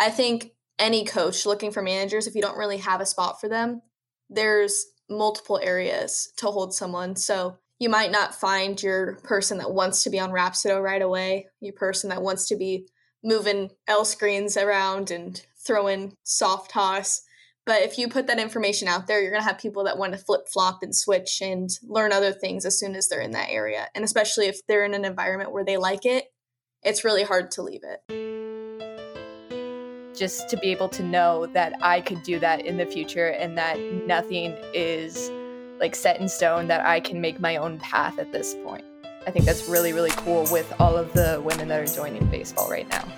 I think any coach looking for managers, if you don't really have a spot for them, there's multiple areas to hold someone. So you might not find your person that wants to be on Rapsodo right away, your person that wants to be moving L screens around and throwing soft toss. But if you put that information out there, you're going to have people that want to flip flop and switch and learn other things as soon as they're in that area. And especially if they're in an environment where they like it, it's really hard to leave it. Just to be able to know that I could do that in the future and that nothing is like set in stone, that I can make my own path at this point. I think that's really, really cool with all of the women that are joining baseball right now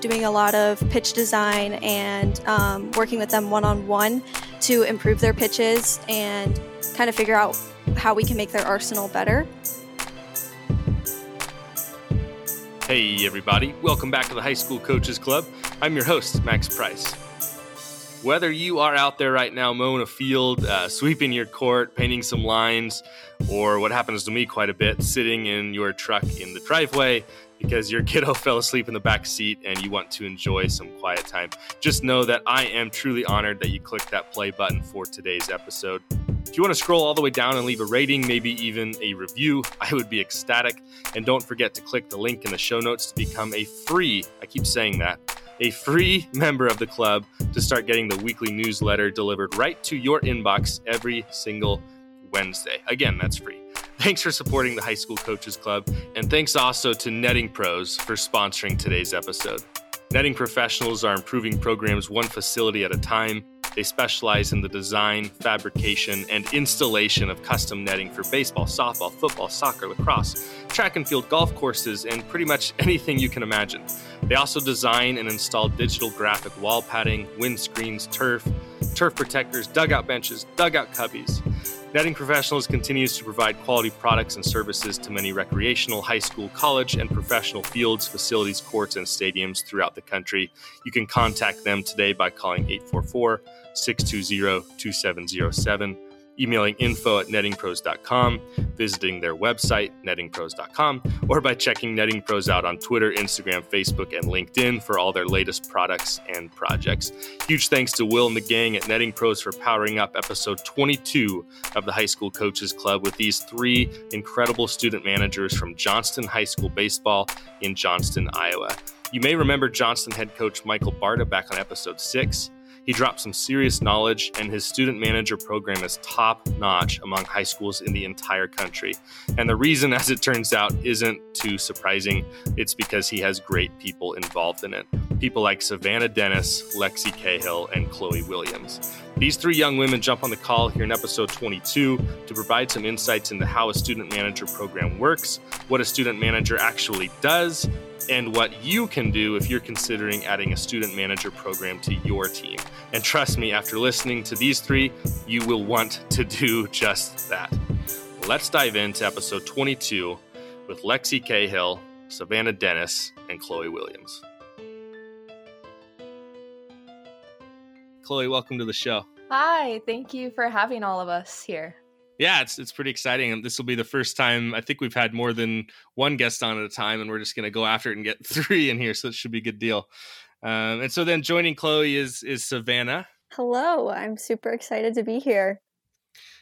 doing a lot of pitch design and um, working with them one on one to improve their pitches and kind of figure out how we can make their arsenal better. Hey, everybody, welcome back to the High School Coaches Club. I'm your host, Max Price. Whether you are out there right now mowing a field, uh, sweeping your court, painting some lines, or what happens to me quite a bit, sitting in your truck in the driveway, because your kiddo fell asleep in the back seat and you want to enjoy some quiet time. Just know that I am truly honored that you clicked that play button for today's episode. If you want to scroll all the way down and leave a rating, maybe even a review, I would be ecstatic. And don't forget to click the link in the show notes to become a free, I keep saying that, a free member of the club to start getting the weekly newsletter delivered right to your inbox every single Wednesday. Again, that's free. Thanks for supporting the High School Coaches Club, and thanks also to Netting Pros for sponsoring today's episode. Netting professionals are improving programs one facility at a time. They specialize in the design, fabrication, and installation of custom netting for baseball, softball, football, soccer, lacrosse, track and field, golf courses, and pretty much anything you can imagine. They also design and install digital graphic wall padding, windscreens, turf, turf protectors, dugout benches, dugout cubbies. Netting Professionals continues to provide quality products and services to many recreational, high school, college, and professional fields, facilities, courts, and stadiums throughout the country. You can contact them today by calling 844 620 2707 emailing info at nettingpros.com, visiting their website, nettingpros.com, or by checking Netting Pros out on Twitter, Instagram, Facebook, and LinkedIn for all their latest products and projects. Huge thanks to Will and the gang at Netting Pros for powering up episode 22 of the High School Coaches Club with these three incredible student managers from Johnston High School Baseball in Johnston, Iowa. You may remember Johnston head coach Michael Barta back on episode six. He dropped some serious knowledge, and his student manager program is top notch among high schools in the entire country. And the reason, as it turns out, isn't too surprising. It's because he has great people involved in it. People like Savannah Dennis, Lexi Cahill, and Chloe Williams. These three young women jump on the call here in episode 22 to provide some insights into how a student manager program works, what a student manager actually does, and what you can do if you're considering adding a student manager program to your team. And trust me, after listening to these three, you will want to do just that. Let's dive into episode 22 with Lexi Cahill, Savannah Dennis, and Chloe Williams. Chloe, welcome to the show. Hi, thank you for having all of us here yeah, it's it's pretty exciting, and this will be the first time I think we've had more than one guest on at a time, and we're just going to go after it and get three in here, so it should be a good deal. Um, and so then joining Chloe is is Savannah. Hello, I'm super excited to be here.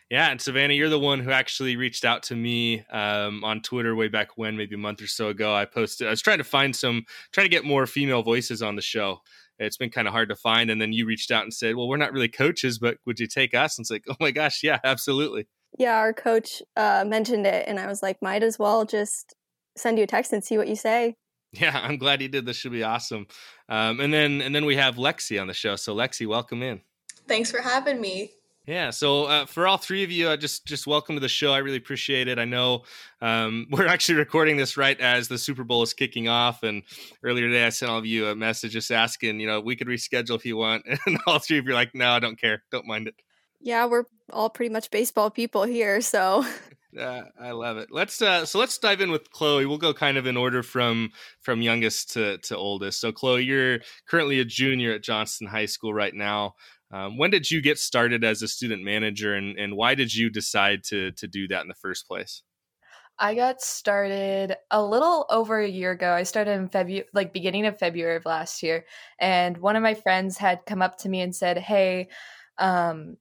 Yeah, and Savannah, you're the one who actually reached out to me um, on Twitter way back when, maybe a month or so ago. I posted, I was trying to find some, trying to get more female voices on the show. It's been kind of hard to find, and then you reached out and said, "Well, we're not really coaches, but would you take us?" And it's like, "Oh my gosh, yeah, absolutely." Yeah, our coach uh, mentioned it, and I was like, might as well just send you a text and see what you say. Yeah, I'm glad you did. This should be awesome. Um, and then and then we have Lexi on the show. So Lexi, welcome in. Thanks for having me. Yeah, so uh, for all three of you, uh, just just welcome to the show. I really appreciate it. I know um, we're actually recording this right as the Super Bowl is kicking off, and earlier today I sent all of you a message just asking, you know, we could reschedule if you want, and all three of you are like, no, I don't care, don't mind it. Yeah, we're all pretty much baseball people here, so. Uh, I love it. Let's uh, so let's dive in with Chloe. We'll go kind of in order from from youngest to to oldest. So Chloe, you're currently a junior at Johnston High School right now. Um, when did you get started as a student manager, and and why did you decide to to do that in the first place? I got started a little over a year ago. I started in February, like beginning of February of last year. And one of my friends had come up to me and said, Hey, um,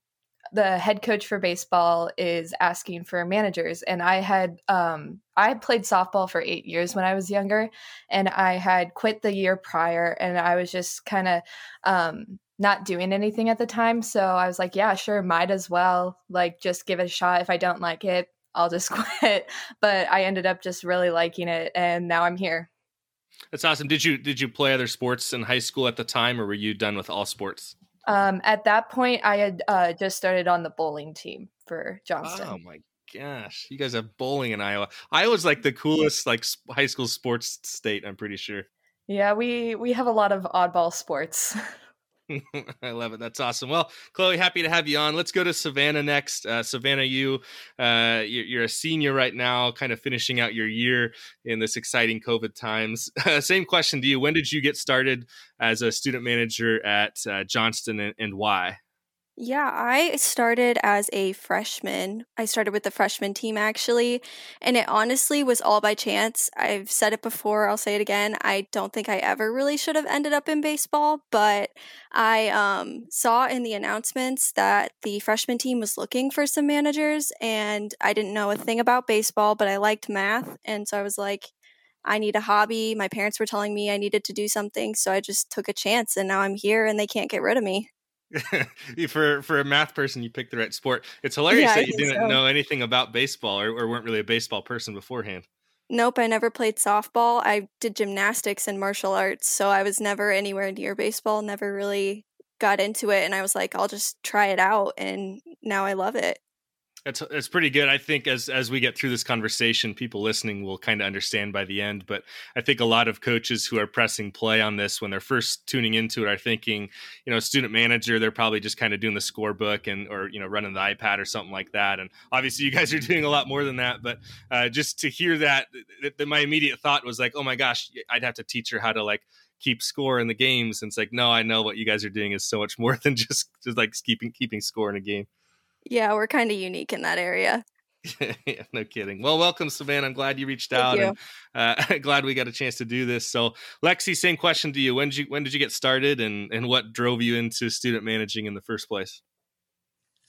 the head coach for baseball is asking for managers and i had um i played softball for eight years when i was younger and i had quit the year prior and i was just kind of um not doing anything at the time so i was like yeah sure might as well like just give it a shot. If i don't like it i'll just quit. But i ended up just really liking it and now i'm here. That's awesome. Did you did you play other sports in high school at the time or were you done with all sports um, at that point, I had uh, just started on the bowling team for Johnston. Oh my gosh, you guys have bowling in Iowa. Iowa's like the coolest like high school sports state. I'm pretty sure. Yeah, we we have a lot of oddball sports. I love it. That's awesome. Well, Chloe, happy to have you on. Let's go to Savannah next. Uh, Savannah, you uh, you're, a senior right now, kind of finishing out your year in this exciting COVID times. same question to you. When did you get started as a student manager at uh, Johnston, and, and why? Yeah, I started as a freshman. I started with the freshman team actually, and it honestly was all by chance. I've said it before, I'll say it again. I don't think I ever really should have ended up in baseball, but I um, saw in the announcements that the freshman team was looking for some managers, and I didn't know a thing about baseball, but I liked math, and so I was like, I need a hobby. My parents were telling me I needed to do something, so I just took a chance, and now I'm here, and they can't get rid of me. for for a math person, you picked the right sport. It's hilarious yeah, that you didn't so. know anything about baseball or, or weren't really a baseball person beforehand. Nope, I never played softball. I did gymnastics and martial arts, so I was never anywhere near baseball. Never really got into it, and I was like, I'll just try it out, and now I love it. It's it's pretty good. I think as as we get through this conversation, people listening will kind of understand by the end. But I think a lot of coaches who are pressing play on this when they're first tuning into it are thinking, you know, student manager, they're probably just kind of doing the scorebook and or you know running the iPad or something like that. And obviously, you guys are doing a lot more than that. But uh, just to hear that, th- th- my immediate thought was like, oh my gosh, I'd have to teach her how to like keep score in the games. And it's like, no, I know what you guys are doing is so much more than just just like keeping keeping score in a game. Yeah, we're kind of unique in that area. yeah, no kidding. Well, welcome, Savannah. I'm glad you reached out, you. and uh, glad we got a chance to do this. So, Lexi, same question to you. When did you when did you get started, and and what drove you into student managing in the first place?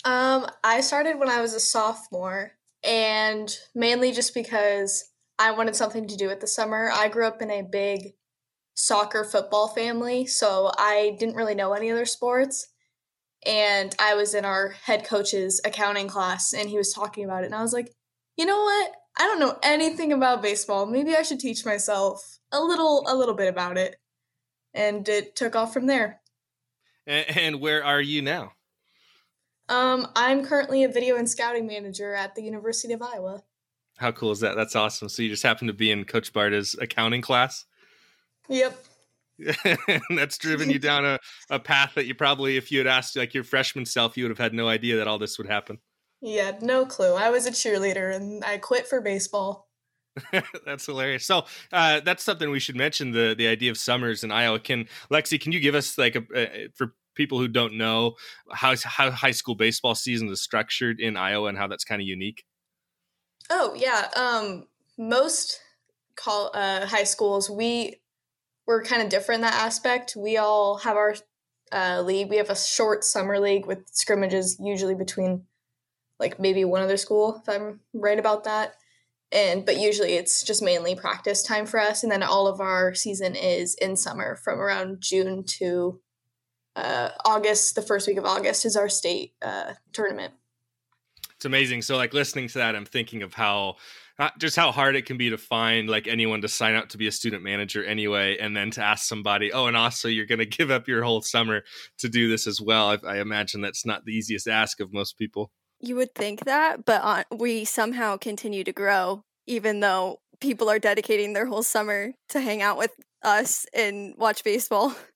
Um, I started when I was a sophomore, and mainly just because I wanted something to do with the summer. I grew up in a big soccer football family, so I didn't really know any other sports and I was in our head coach's accounting class and he was talking about it and I was like, "You know what? I don't know anything about baseball. Maybe I should teach myself a little a little bit about it." And it took off from there. And where are you now? Um, I'm currently a video and scouting manager at the University of Iowa. How cool is that? That's awesome. So you just happen to be in Coach Barta's accounting class? Yep. that's driven you down a, a path that you probably if you had asked like your freshman self you would have had no idea that all this would happen. Yeah no clue. I was a cheerleader and i quit for baseball. That's hilarious. So uh, that's something we should mention the the idea of summers in iowa. Can lexi can you give us like a, a for people who don't know how how high school baseball season is structured in iowa and how that's kind of unique? Oh yeah um most call uh, high schools we we're kind of different in that aspect. We all have our uh, league. We have a short summer league with scrimmages usually between like maybe one other school, if I'm right about that. And but usually it's just mainly practice time for us, and then all of our season is in summer from around June to uh, August. The first week of August is our state uh, tournament. It's amazing. So like listening to that, I'm thinking of how Uh, just how hard it can be to find like anyone to sign up to be a student manager anyway, and then to ask somebody, oh, and also you're going to give up your whole summer to do this as well. I, I, imagine that's not the easiest ask of most people. You would think that, but on, we somehow continue to grow, even though people are dedicating their whole summer to hang out with us and watch baseball.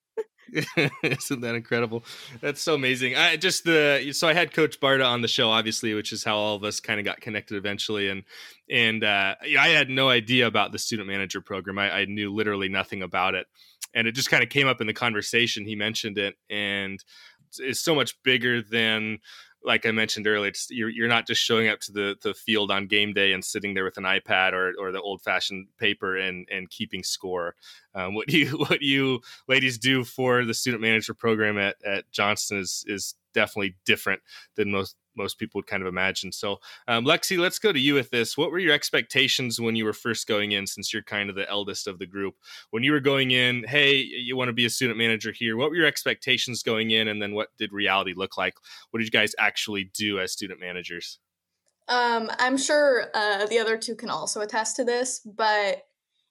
Isn't that incredible? That's so amazing. I just the so I had Coach Barta on the show, obviously, which is how all of us kind of got connected eventually, and and uh, I had no idea about the student manager program. I, I knew literally nothing about it, and it just kind of came up in the conversation. He mentioned it, and it's so much bigger than like I mentioned earlier, you're you're not just showing up to the the field on game day and sitting there with an iPad or or the old fashioned paper and and keeping score. Um, what you what you ladies do for the student manager program at at Johnston is is definitely different than most most people would kind of imagine. So, um, Lexi, let's go to you with this. What were your expectations when you were first going in, since you're kind of the eldest of the group? When you were going in, hey, you want to be a student manager here. What were your expectations going in, and then what did reality look like? What did you guys actually do as student managers? Um, I'm sure uh, the other two can also attest to this, but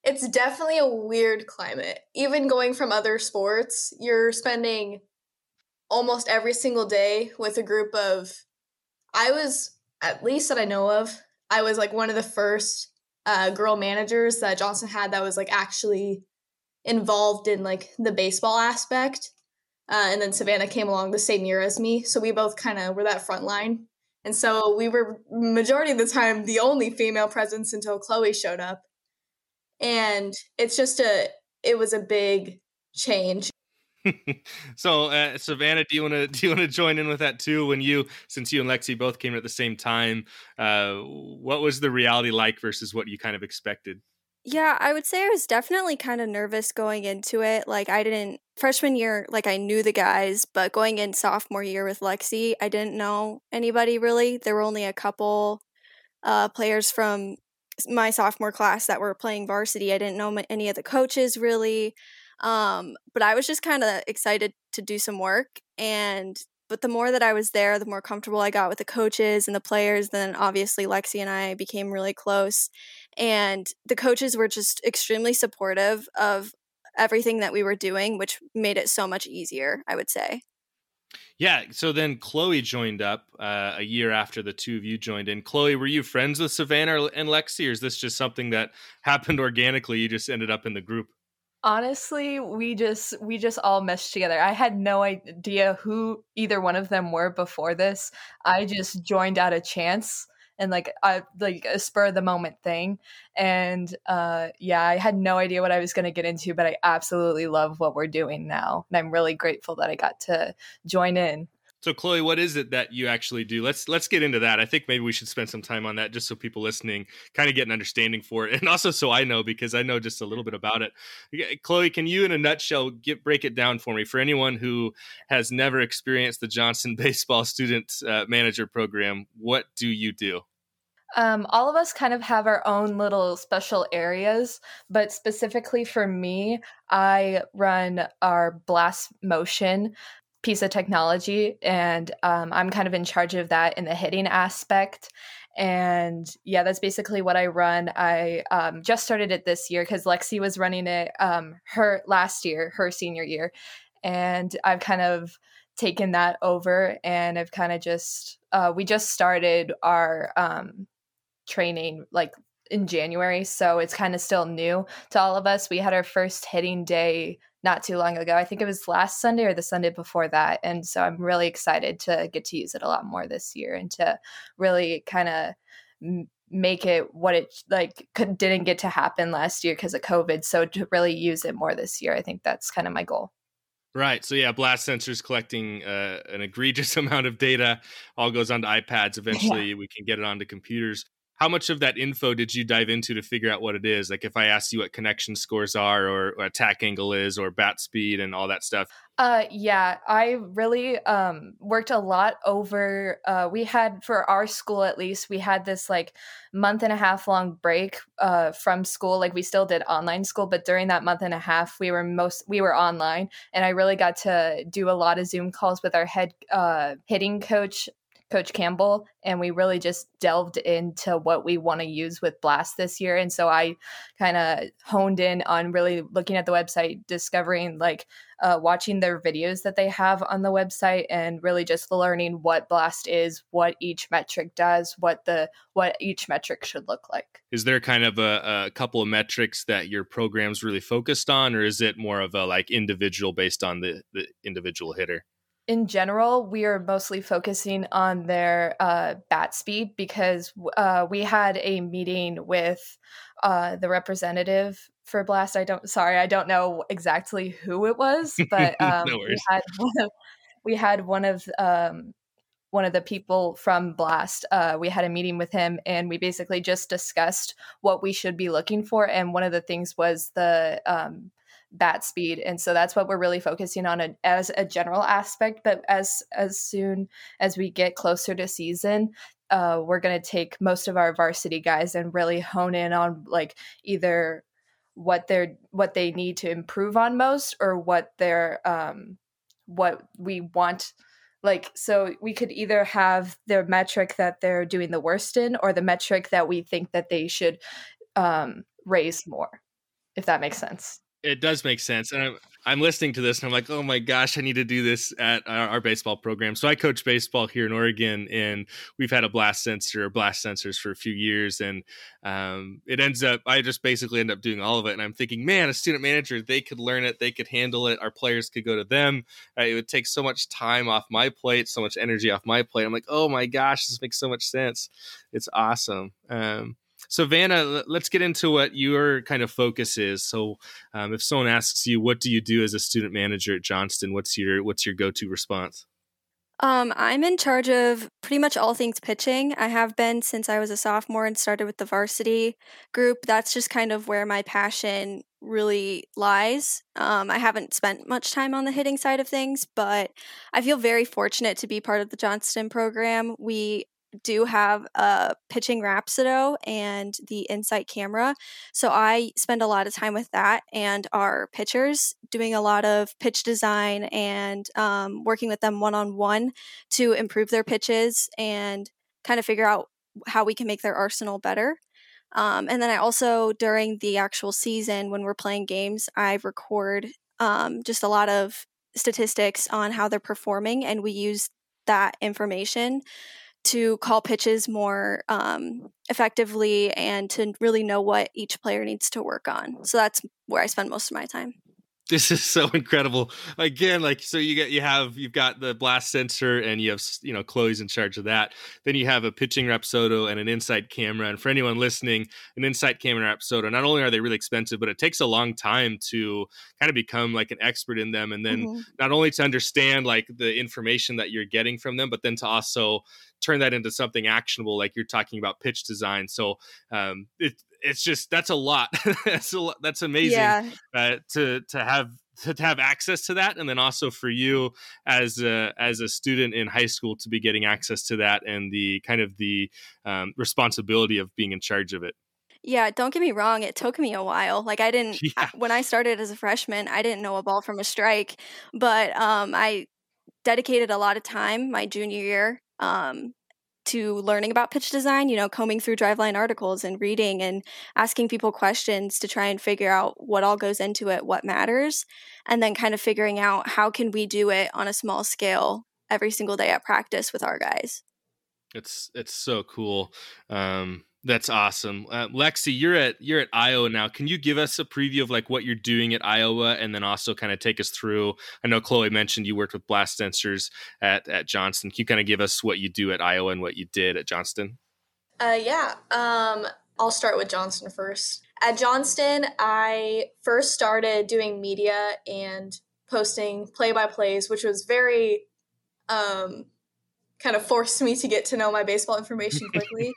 it's definitely a weird climate. Even going from other sports, you're spending almost every single day with a group of I was, at least that I know of, I was like one of the first uh, girl managers that Johnston had that was like actually involved in like the baseball aspect. Uh, and then Savannah came along the same year as me. So we both kind of were that front line. And so we were majority of the time the only female presence until Chloe showed up. And it's just a, it was a big change. so uh, savannah do you want to do you want to join in with that too? When you since you and lexi both came at the same time uh, what was the reality like versus what you kind of expected? Yeah i would say i was definitely kind of nervous going into it like i didn't freshman year like i knew the guys but going in sophomore year with lexi i didn't know anybody really. There were only a couple uh, players from my sophomore class that were playing varsity. I didn't know any of the coaches really um, but I was just kind of excited to do some work. And but the more that I was there, the more comfortable I got with the coaches and the players. Then obviously Lexi and I became really close. And the coaches were just extremely supportive of everything that we were doing, which made it so much easier, I would say. Yeah. So then Chloe joined up uh, a year after the two of you joined in. Chloe, were you friends with Savannah and Lexi, or is this just something that happened organically? You just ended up in the group? Honestly, we just we just all meshed together. I had no idea who either one of them were before this. I just joined out of chance and like I like a spur of the moment thing. And uh yeah, I had no idea what I was going to get into, but I absolutely love what we're doing now. And I'm really grateful that I got to join in. So Chloe, what is it that you actually do? Let's let's get into that. I think maybe we should spend some time on that just so people listening kind of get an understanding for it. And also so I know because I know just a little bit about it. Chloe, can you in a nutshell get break it down for me for anyone who has never experienced the Johnston baseball student uh, manager program, what do you do? Um, all of us kind of have our own little special areas, but specifically for me, I run our blast motion piece of technology and um, i'm kind of in charge of that in the hitting aspect. And yeah that's basically what i run. I um, just started it this year because lexi was running it um, her last year her senior year. And i've kind of taken that over and i've kind of just uh, we just started our um, training like in january so it's kind of still new to all of us we had our first hitting day not too long ago. I think it was last Sunday or the Sunday before that. And so I'm really excited to get to use it a lot more this year and to really kind of make it what it like could, didn't get to happen last year because of COVID. So to really use it more this year, I think that's kind of my goal. Right. So yeah, blast sensors collecting uh, an egregious amount of data. All goes onto iPads. Eventually, yeah. we can get it onto computers how much of that info did you dive into to figure out what it is? Like if I asked you what connection scores are or, attack angle is or bat speed and all that stuff. Uh yeah, I really um worked a lot over uh we had for our school at least, we had this like month and a half long break uh from school. Like we still did online school, but during that month and a half we were most we were online and I really got to do a lot of Zoom calls with our head uh hitting coach Coach Campbell, and we really just delved into what we want to use with Blast this year. And so I kind of honed in on really looking at the website, discovering like uh, watching their videos that they have on the website, and really just learning what Blast is, what each metric does, what the what each metric should look like. Is there kind of a, a couple of metrics that your program's really focused on, or is it more of a like individual based on the the individual hitter? In general, we are mostly focusing on their uh, bat speed because uh, we had a meeting with uh, the representative for Blast. I don't, sorry, I don't know exactly who it was, but um, no we had one of, we had one of um, one of the people from Blast. Uh, we had a meeting with him and we basically just discussed what we should be looking for. And one of the things was the um, bat speed. And so that's what we're really focusing on a, as a general aspect. But as as soon as we get closer to season, uh, we're going to take most of our varsity guys and really hone in on like either what they're what they need to improve on most or what they're um what we want like so we could either have their metric that they're doing the worst in or the metric that we think that they should um raise more if that makes sense it does make sense and I'm, I'm listening to this and i'm like oh my gosh i need to do this at our, our, baseball program. So i coach baseball here in oregon and we've had a blast sensor blast sensors for a few years and um, it ends up i just basically end up doing all of it and i'm thinking man a student manager they could learn it they could handle it our players could go to them. Uh, it would take so much time off my plate so much energy off my plate i'm like oh my gosh this makes so much sense. It's awesome um, so, Vanna, let's get into what your kind of focus is. So, um, if someone asks you, "What do you do as a student manager at Johnston?" What's your what's your go to response? Um, I'm in charge of pretty much all things pitching. I have been since I was a sophomore and started with the varsity group. That's just kind of where my passion really lies. Um, I haven't spent much time on the hitting side of things, but I feel very fortunate to be part of the Johnston program. We do have a pitching Rapsodo and the Insight camera. So I spend a lot of time with that and our pitchers, doing a lot of pitch design and um, working with them one on one to improve their pitches and kind of figure out how we can make their arsenal better. Um, and then I also, during the actual season, when we're playing games, I record um, just a lot of statistics on how they're performing, and we use that information to call pitches more um, effectively and to really know what each player needs to work on. So that's where I spend most of my time this is so incredible. Again like so you get you have you've got the blast sensor and you have you know chloe's in charge of that. Then you have a pitching rapsodo and an inside camera. And for anyone listening an inside camera rapsodo not only are they really expensive but it takes a long time to kind of become like an expert in them and then mm-hmm. not only to understand like the information that you're getting from them but then to also turn that into something actionable like you're talking about pitch design. So um, it, it's just that's a lot. that's a lot, that's amazing yeah. uh, to to have to, to have access to that, and then also for you as a, as a student in high school to be getting access to that and the kind of the um, responsibility of being in charge of it. Yeah, don't get me wrong. It took me a while. Like I didn't yeah. when I started as a freshman, I didn't know a ball from a strike, but um, I dedicated a lot of time my junior year um, to learning about pitch design, you know, combing through driveline articles and reading and asking people questions to try and figure out what all goes into it, what matters, and then kind of figuring out how can we do it on a small scale every single day at practice with our guys. It's it's so cool. Um that's awesome, uh, Lexi. You're at you're at Iowa now. Can you give us a preview of like what you're doing at Iowa, and then also kind of take us through? I know Chloe mentioned you worked with blast sensors at at Johnston. Can you kind of give us what you do at Iowa and what you did at Johnston? Uh, yeah. Um, I'll start with Johnston first. At Johnston, I first started doing media and posting play by plays, which was very um, kind of forced me to get to know my baseball information quickly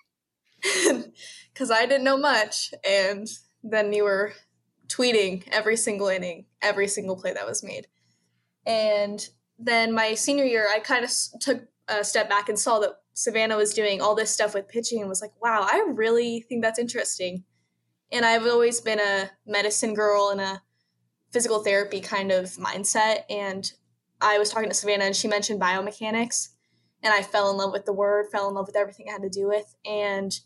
because I didn't know much. And then you were tweeting every single inning, every single play that was made. And then my senior year, I kind of took a step back and saw that Savannah was doing all this stuff with pitching and was like, wow, I really think that's interesting. And I've always been a medicine girl and a physical therapy kind of mindset. And I was talking to Savannah and she mentioned biomechanics. And I fell in love with the word, fell in love with everything it had to do with. And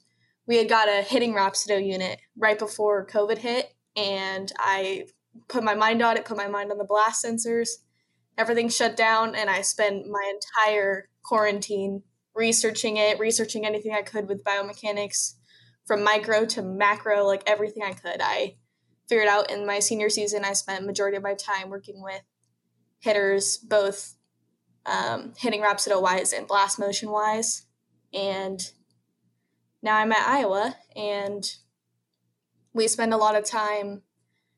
we had got a hitting Rapsodo unit right before COVID hit, and I put my mind on it, put my mind on the blast sensors. Everything shut down, and I spent my entire quarantine researching it, researching anything I could with biomechanics, from micro to macro, like everything I could. I figured out in my senior season, I spent majority of my time working with hitters, both um, hitting Rapsodo wise and blast motion wise, and now I'm at Iowa and we spend a lot of time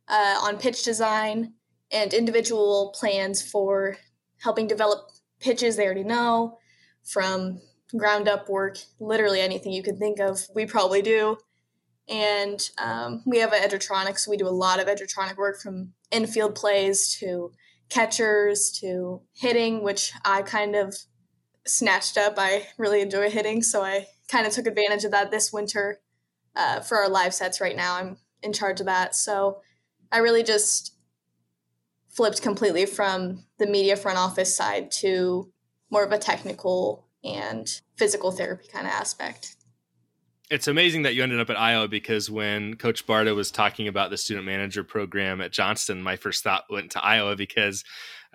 uh, on pitch design and individual plans for helping develop pitches they already know, from ground up work, literally anything you could think of, we probably do. And um, we have an Edgertronics. so we do a lot of Edgertronic work from infield plays to catchers to hitting, which I kind of snatched up. I really enjoy hitting, so I kind of took advantage of that this winter uh, for our live sets right now. I'm in charge of that. So I really just flipped completely from the media front office side to more of a technical and physical therapy kind of aspect. It's amazing that you ended up at Iowa because when Coach Barta was talking about the student manager program at Johnston, my first thought went to Iowa because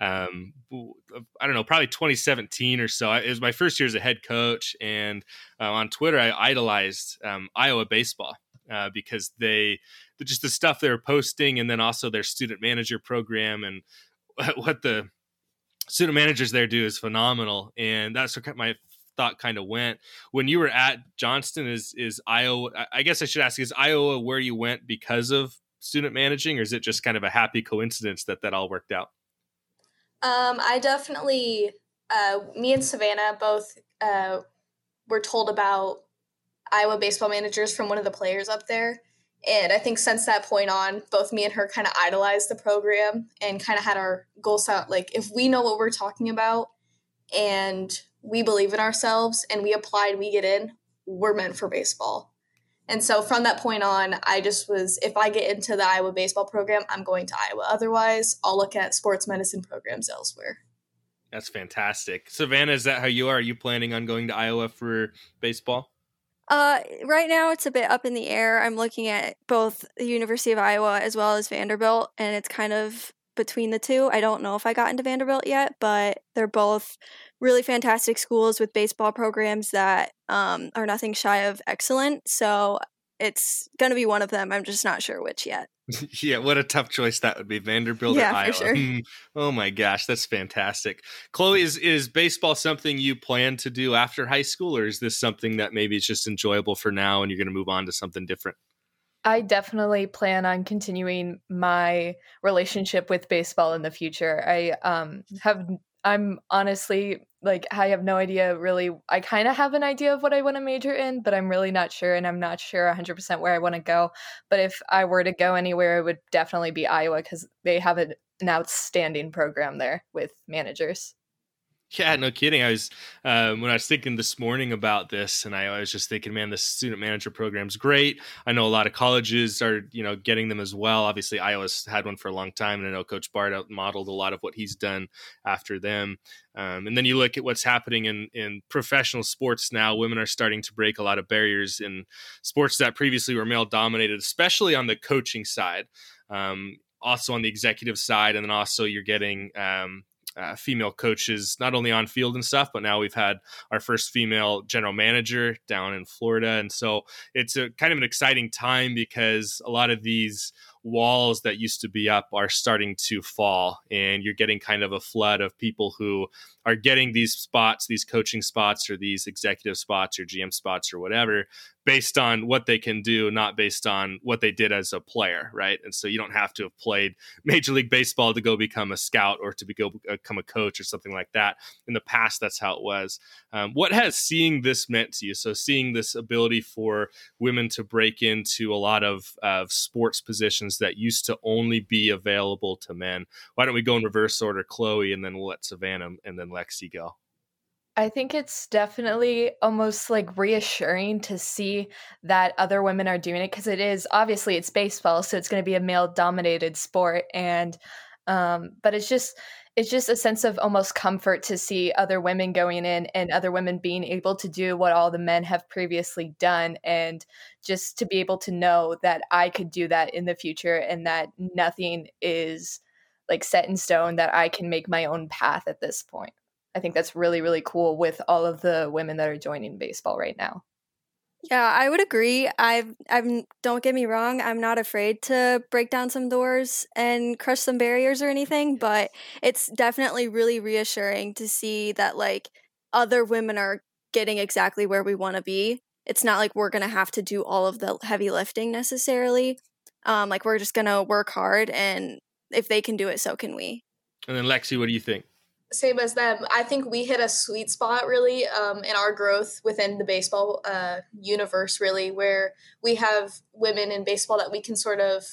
um, I don't know, probably 2017 or so. It was my first year as a head coach, and uh, on Twitter, I idolized um, Iowa baseball uh, because they just the stuff they were posting, and then also their student manager program and what the student managers there do is phenomenal. And that's my thought kind of went when you were at Johnston. Is is Iowa? I guess I should ask: Is Iowa where you went because of student managing, or is it just kind of a happy coincidence that that all worked out? Um, I definitely, uh, me and Savannah both uh, were told about Iowa baseball managers from one of the players up there. And I think since that point on, both me and her kind of idolized the program and kind of had our goals out. Like, if we know what we're talking about and we believe in ourselves and we apply and we get in, we're meant for baseball. And so from that point on, I just was, if I get into the Iowa baseball program, I'm going to Iowa. Otherwise, I'll look at sports medicine programs elsewhere. That's fantastic. Savannah, is that how you are? Are you planning on going to Iowa for baseball? Uh, right now it's a bit up in the air. I'm looking at both the University of Iowa as well as Vanderbilt, and it's kind of between the two. I don't know if I got into Vanderbilt yet, but they're both really fantastic schools with baseball programs that um, are nothing shy of excellent. So it's going to be one of them. I'm just not sure which yet. yeah, what a tough choice that would be. Vanderbilt yeah, or Iowa. Sure. Hmm. oh my gosh, that's fantastic. Chloe, is is baseball something you plan to do after high school, or is this something that maybe it's just enjoyable for now and you're going to move on to something different? I definitely plan on continuing my relationship with baseball in the future. I um, have I'm honestly like I have no idea really. I kind of have an idea of what I want to major in, but I'm really not sure and I'm not sure 100% where I want to go. But if I were to go anywhere, it would definitely be Iowa cuz they have an outstanding program there with managers. Yeah, no kidding. I was um, when I was thinking this morning about this, and I, was just thinking, man, the student manager program's great. I know a lot of colleges are, you know, getting them as well. Obviously, Iowa's had one for a long time, and I know Coach Barta modeled a lot of what he's done after them. Um, and then you look at what's happening in in professional sports now. Women are starting to break a lot of barriers in sports that previously were male dominated, especially on the coaching side. Um, also on the executive side, and then also you're getting um, uh, female coaches, not only on field and stuff, but now we've had our first female general manager down in Florida. And so it's a kind of an exciting time because a lot of these walls that used to be up are starting to fall and you're getting kind of a flood of people who are getting these spots these coaching spots or these executive spots or gm spots or whatever based on what they can do not based on what they did as a player right? And so you don't have to have played major league baseball to go become a scout or to go become a coach or something like that. In the past that's how it was. Um, what has seeing this meant to you? So seeing this ability for women to break into a lot of, of sports positions that used to only be available to men. Why don't we go in reverse order, Chloe, and then we'll let Savannah and then Lexi go. I think it's definitely almost like reassuring to see that other women are doing it because it is obviously it's baseball, so it's going to be a male dominated sport, and um, but it's just it's just a sense of almost comfort to see other women going in and other women being able to do what all the men have previously done and just to be able to know that I could do that in the future and that nothing is like set in stone that I can make my own path at this point. I think that's really really cool with all of the women that are joining baseball right now. Yeah, I would agree. I've I'm don't get me wrong, I'm not afraid to break down some doors and crush some barriers or anything, but it's definitely really reassuring to see that like other women are getting exactly where we want to be. It's not like we're going to have to do all of the heavy lifting necessarily. Um like we're just going to work hard and if they can do it, so can we. And then Lexi, what do you think? Same as them. I think we hit a sweet spot really um, in our growth within the baseball uh, universe, really, where we have women in baseball that we can sort of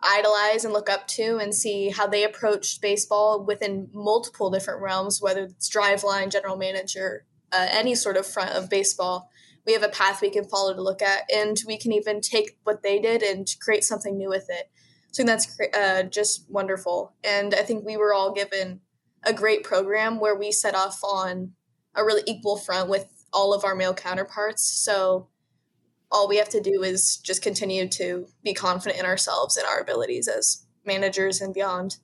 idolize and look up to and see how they approached baseball within multiple different realms, whether it's driveline, general manager, uh, any sort of front of baseball. We have a path we can follow to look at, and we can even take what they did and create something new with it. So that's uh, just wonderful. And I think we were all given a great program where we set off on a really equal front with all of our male counterparts. So all we have to do is just continue to be confident in ourselves and our abilities as managers and beyond.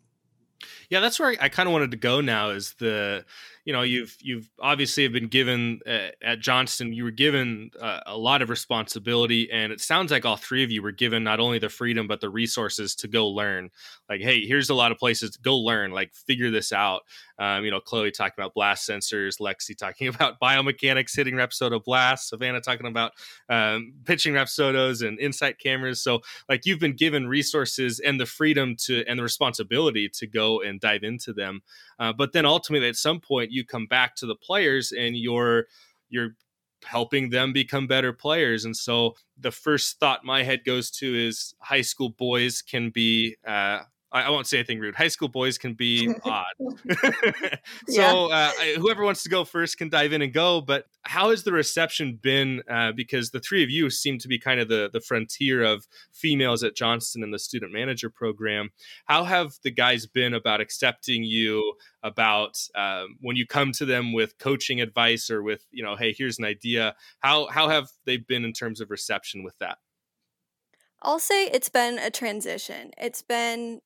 Yeah, that's where I, kind of wanted to go now is the you know you've you've obviously have been given uh, at Johnston you were given uh, a lot of responsibility and it sounds like all three of you were given not only the freedom but the resources to go learn like hey here's a lot of places to go learn like figure this out. Um, you know Chloe talking about blast sensors Lexi talking about biomechanics hitting Rapsodo blasts Savannah talking about um, pitching Rapsodos and insight cameras. So like you've been given resources and the freedom to and the responsibility to go and dive into them. Uh, but then ultimately at some point you come back to the players and you're you're helping them become better players. And so the first thought my head goes to is high school boys can be uh, I, won't say anything rude. High school boys can be odd. so uh, whoever wants to go first can dive in and go. But how has the reception been? Uh, because the three of you seem to be kind of the the frontier of females at Johnston in the student manager program. How have the guys been about accepting you? About um, when you come to them with coaching advice or with you know, hey, here's an idea. How how have they been in terms of reception with that? I'll say it's been a transition. It's been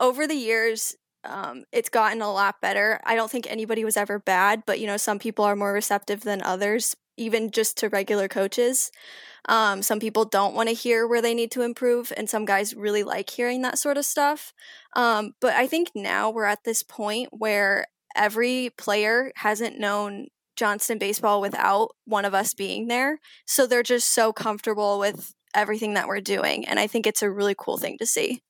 over the years, um, it's gotten a lot better. I don't think anybody was ever bad, but you know, some people are more receptive than others, even just to regular coaches. Um, some people don't want to hear where they need to improve, and some guys really like hearing that sort of stuff. Um, but I think now we're at this point where every player hasn't known Johnston baseball without one of us being there. So they're just so comfortable with everything that we're doing. And I think it's a really cool thing to see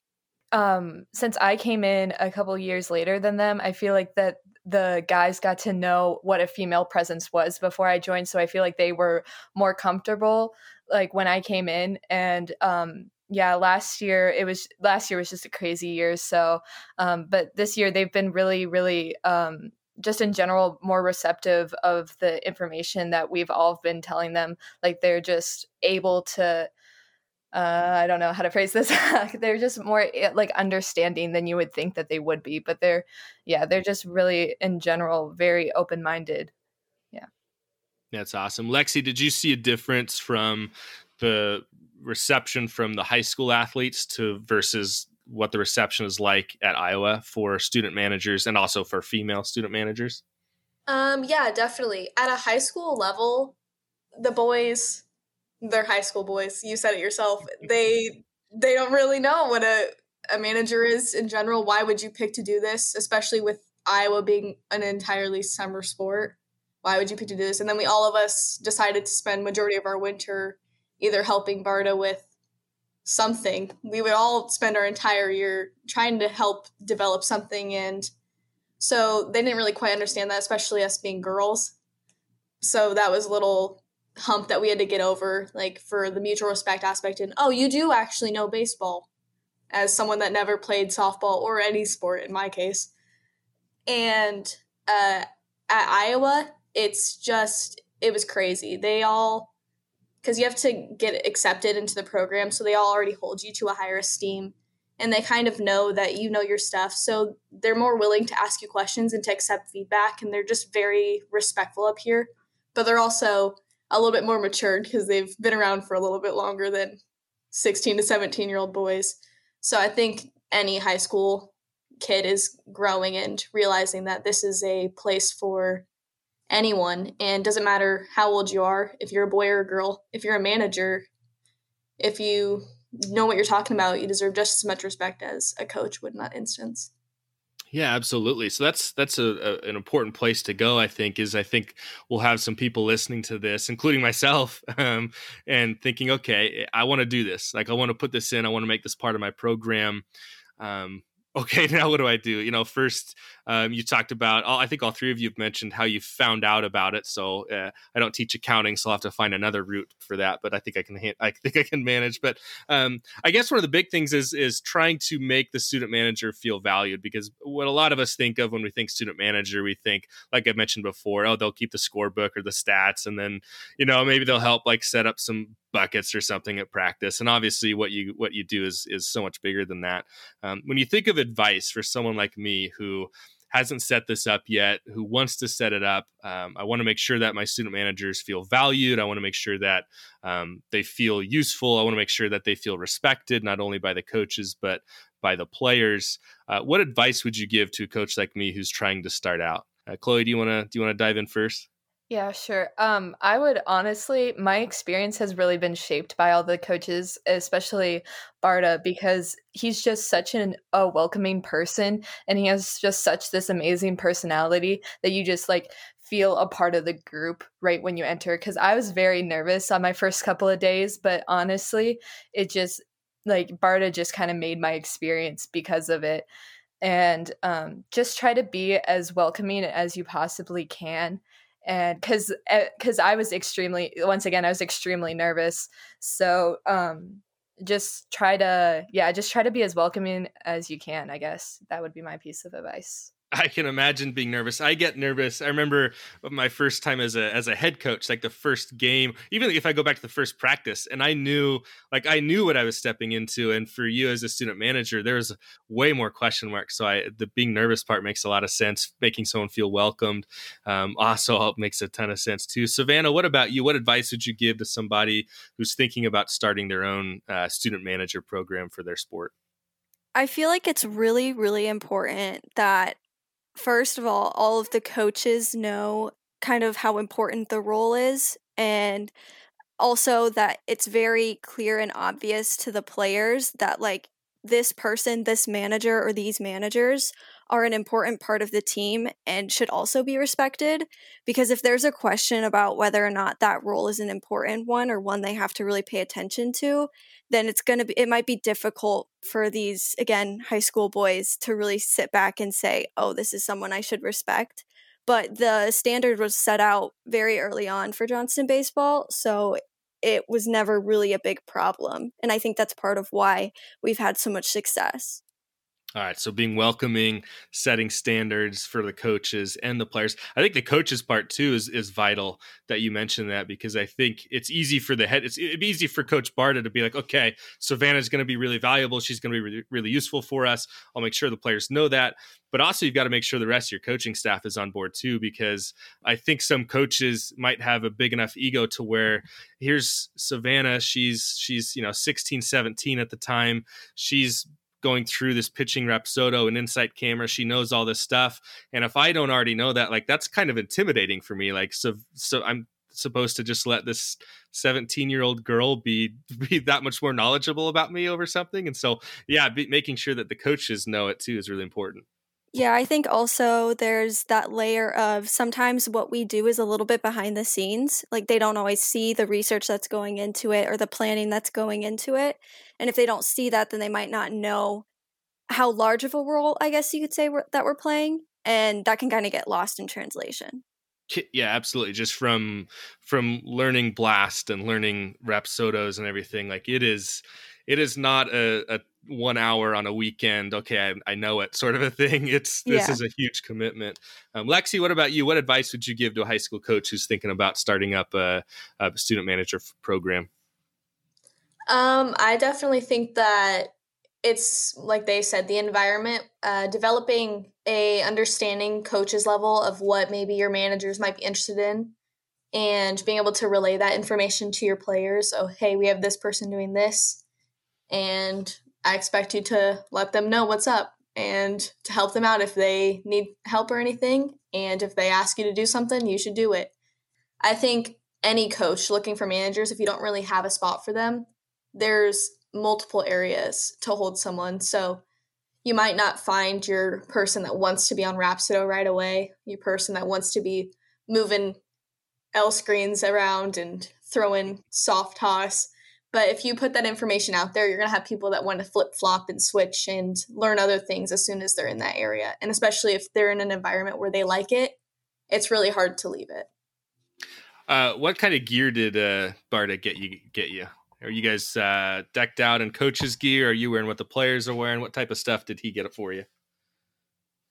um since I came in a couple years later than them, I feel like that the guys got to know what a female presence was before I joined, so I feel like they were more comfortable like when I came in and um yeah, last year it was last year was just a crazy year, so um but this year they've been really really um just in general more receptive of the information that we've all been telling them like they're just able to uh, I don't know how to phrase this. they're just more eh, like understanding than you would think that they would be, but they're, yeah, they're just really in general very open minded. Yeah. That's awesome. Lexi, did you see a difference from the reception from the high school athletes to versus what the reception is like at Iowa for student managers and also for female student managers? Um, yeah, definitely. At a high school level, the boys they're high school boys. You said it yourself. They they don't really know what a a manager is in general. Why would you pick to do this, especially with Iowa being an entirely summer sport? Why would you pick to do this? And then we all of us decided to spend majority of our winter either helping Barta with something. We would all spend our entire year trying to help develop something and so they didn't really quite understand that, especially us being girls. So that was a little hump that we had to get over, like for the mutual respect aspect. And oh, you do actually know baseball, as someone that never played softball or any sport in my case. And uh, at Iowa, it's just it was crazy. They all because you have to get accepted into the program, so they all already hold you to a higher esteem. And they kind of know that you know your stuff. So they're more willing to ask you questions and to accept feedback. And they're just very respectful up here. But they're also a little bit more matured because they've been around for a little bit longer than 16 to 17 year old boys. So I think any high school kid is growing and realizing that this is a place for anyone and doesn't matter how old you are, if you're a boy or a girl, if you're a manager, if you know what you're talking about, you deserve just as much respect as a coach would in that instance. Yeah, absolutely. So that's that's a, a, an important place to go. I think is I think we'll have some people listening to this, including myself, um, and thinking, okay, I want to do this. Like I want to put this in. I want to make this part of my program. Um, okay, now what do I do? You know, first um, you talked about, I think all three of you have mentioned how you found out about it. So uh, I don't teach accounting, so I'll have to find another route for that. But I think I can, I think I can manage. But um, I guess one of the big things is is trying to make the student manager feel valued because what a lot of us think of when we think student manager, we think, like I mentioned before, oh, they'll keep the scorebook or the stats, and then you know maybe they'll help like set up some buckets or something at practice and obviously what you what you do is is so much bigger than that. Um, when you think of advice for someone like me who hasn't set this up yet who wants to set it up um, i want to make sure that my student managers feel valued i want to make sure that um, they feel useful i want to make sure that they feel respected not only by the coaches but by the players. Uh, what advice would you give to a coach like me who's trying to start out? Uh, chloe do you want to do you want to dive in first yeah, sure. Um, I would honestly, my experience has really been shaped by all the coaches, especially Barta, because he's just such an a welcoming person, and he has just such this amazing personality that you just like feel a part of the group right when you enter. Because I was very nervous on my first couple of days, but honestly, it just like Barta just kind of made my experience because of it and um, just try to be as welcoming as you possibly can and because because eh, i was extremely once again i was extremely nervous. So um just try to yeah just try to be as welcoming as you can i guess. That would be my piece of advice I can imagine being nervous. I get nervous. I remember my first time as a as a head coach, like the first game, even if I go back to the first practice, and I knew like I knew what I was stepping into. And for you as a student manager, there was way more question marks. So I the being nervous part makes a lot of sense. Making someone feel welcomed um, also makes a ton of sense too. Savannah, what about you? What advice would you give to somebody who's thinking about starting their own uh, student manager program for their sport? I feel like it's really, really important that first of all, all of the coaches know kind of how important the role is and also that it's very clear and obvious to the players that like this person, this manager or these managers are an important part of the team and should also be respected because if there's a question about whether or not that role is an important one or one they have to really pay attention to, then it's going to be it might be difficult for these again high school boys to really sit back and say oh this is someone i should respect. But the standard was set out very early on for johnston baseball so it was never really a big problem and i think that's part of why we've had so much success all right, so being welcoming, setting standards for the coaches and the players. I think the coaches part too is is vital that you mentioned that because I think it's easy for the head. It's it'd be easy for Coach Barta to be like, okay, Savannah's going to be really valuable. She's going to be really, really useful for us. I'll make sure the players know that. But also, you've got to make sure the rest of your coaching staff is on board too, because I think some coaches might have a big enough ego to where here's Savannah. She's she's you know 16, 17 at the time. She's going through this pitching Rapsodo and insight camera. She knows all this stuff. And if I don't already know that, like that's kind of intimidating for me. Like so so I'm supposed to just let this 17 year old girl be be that much more knowledgeable about me over something and so yeah be, making sure that the coaches know it too is really important yeah, I think also there's that layer of sometimes what we do is a little bit behind the scenes. Like they don't always see the research that's going into it or the planning that's going into it. And if they don't see that, then they might not know how large of a role, I guess you could say, we're, that we're playing. And that can kind of get lost in translation. Yeah, absolutely. Just from from learning Blast and learning Rapsodos and everything, like it is it is not a, a one hour on a weekend okay I, I, know it sort of a thing it's this yeah. is a huge commitment. Um, lexi what about you? What advice would you give to a high school coach who's thinking about starting up a, a student manager program? Um, i definitely think that it's like they said the environment uh, developing a understanding coaches level of what maybe your managers might be interested in and being able to relay that information to your players. Oh hey we have this person doing this. And I expect you to let them know what's up and to help them out if they need help or anything. And if they ask you to do something, you should do it. I think any coach looking for managers, if you don't really have a spot for them, there's multiple areas to hold someone. So you might not find your person that wants to be on Rapsodo right away, your person that wants to be moving L screens around and throwing soft toss But if you put that information out there, you're going to have people that want to flip flop and switch and learn other things as soon as they're in that area. And especially if they're in an environment where they like it, it's really hard to leave it. Uh, what kind of gear did uh, Barta get you? Get you? Are you guys uh, decked out in coach's gear? Are you wearing what the players are wearing? What type of stuff did he get it for you?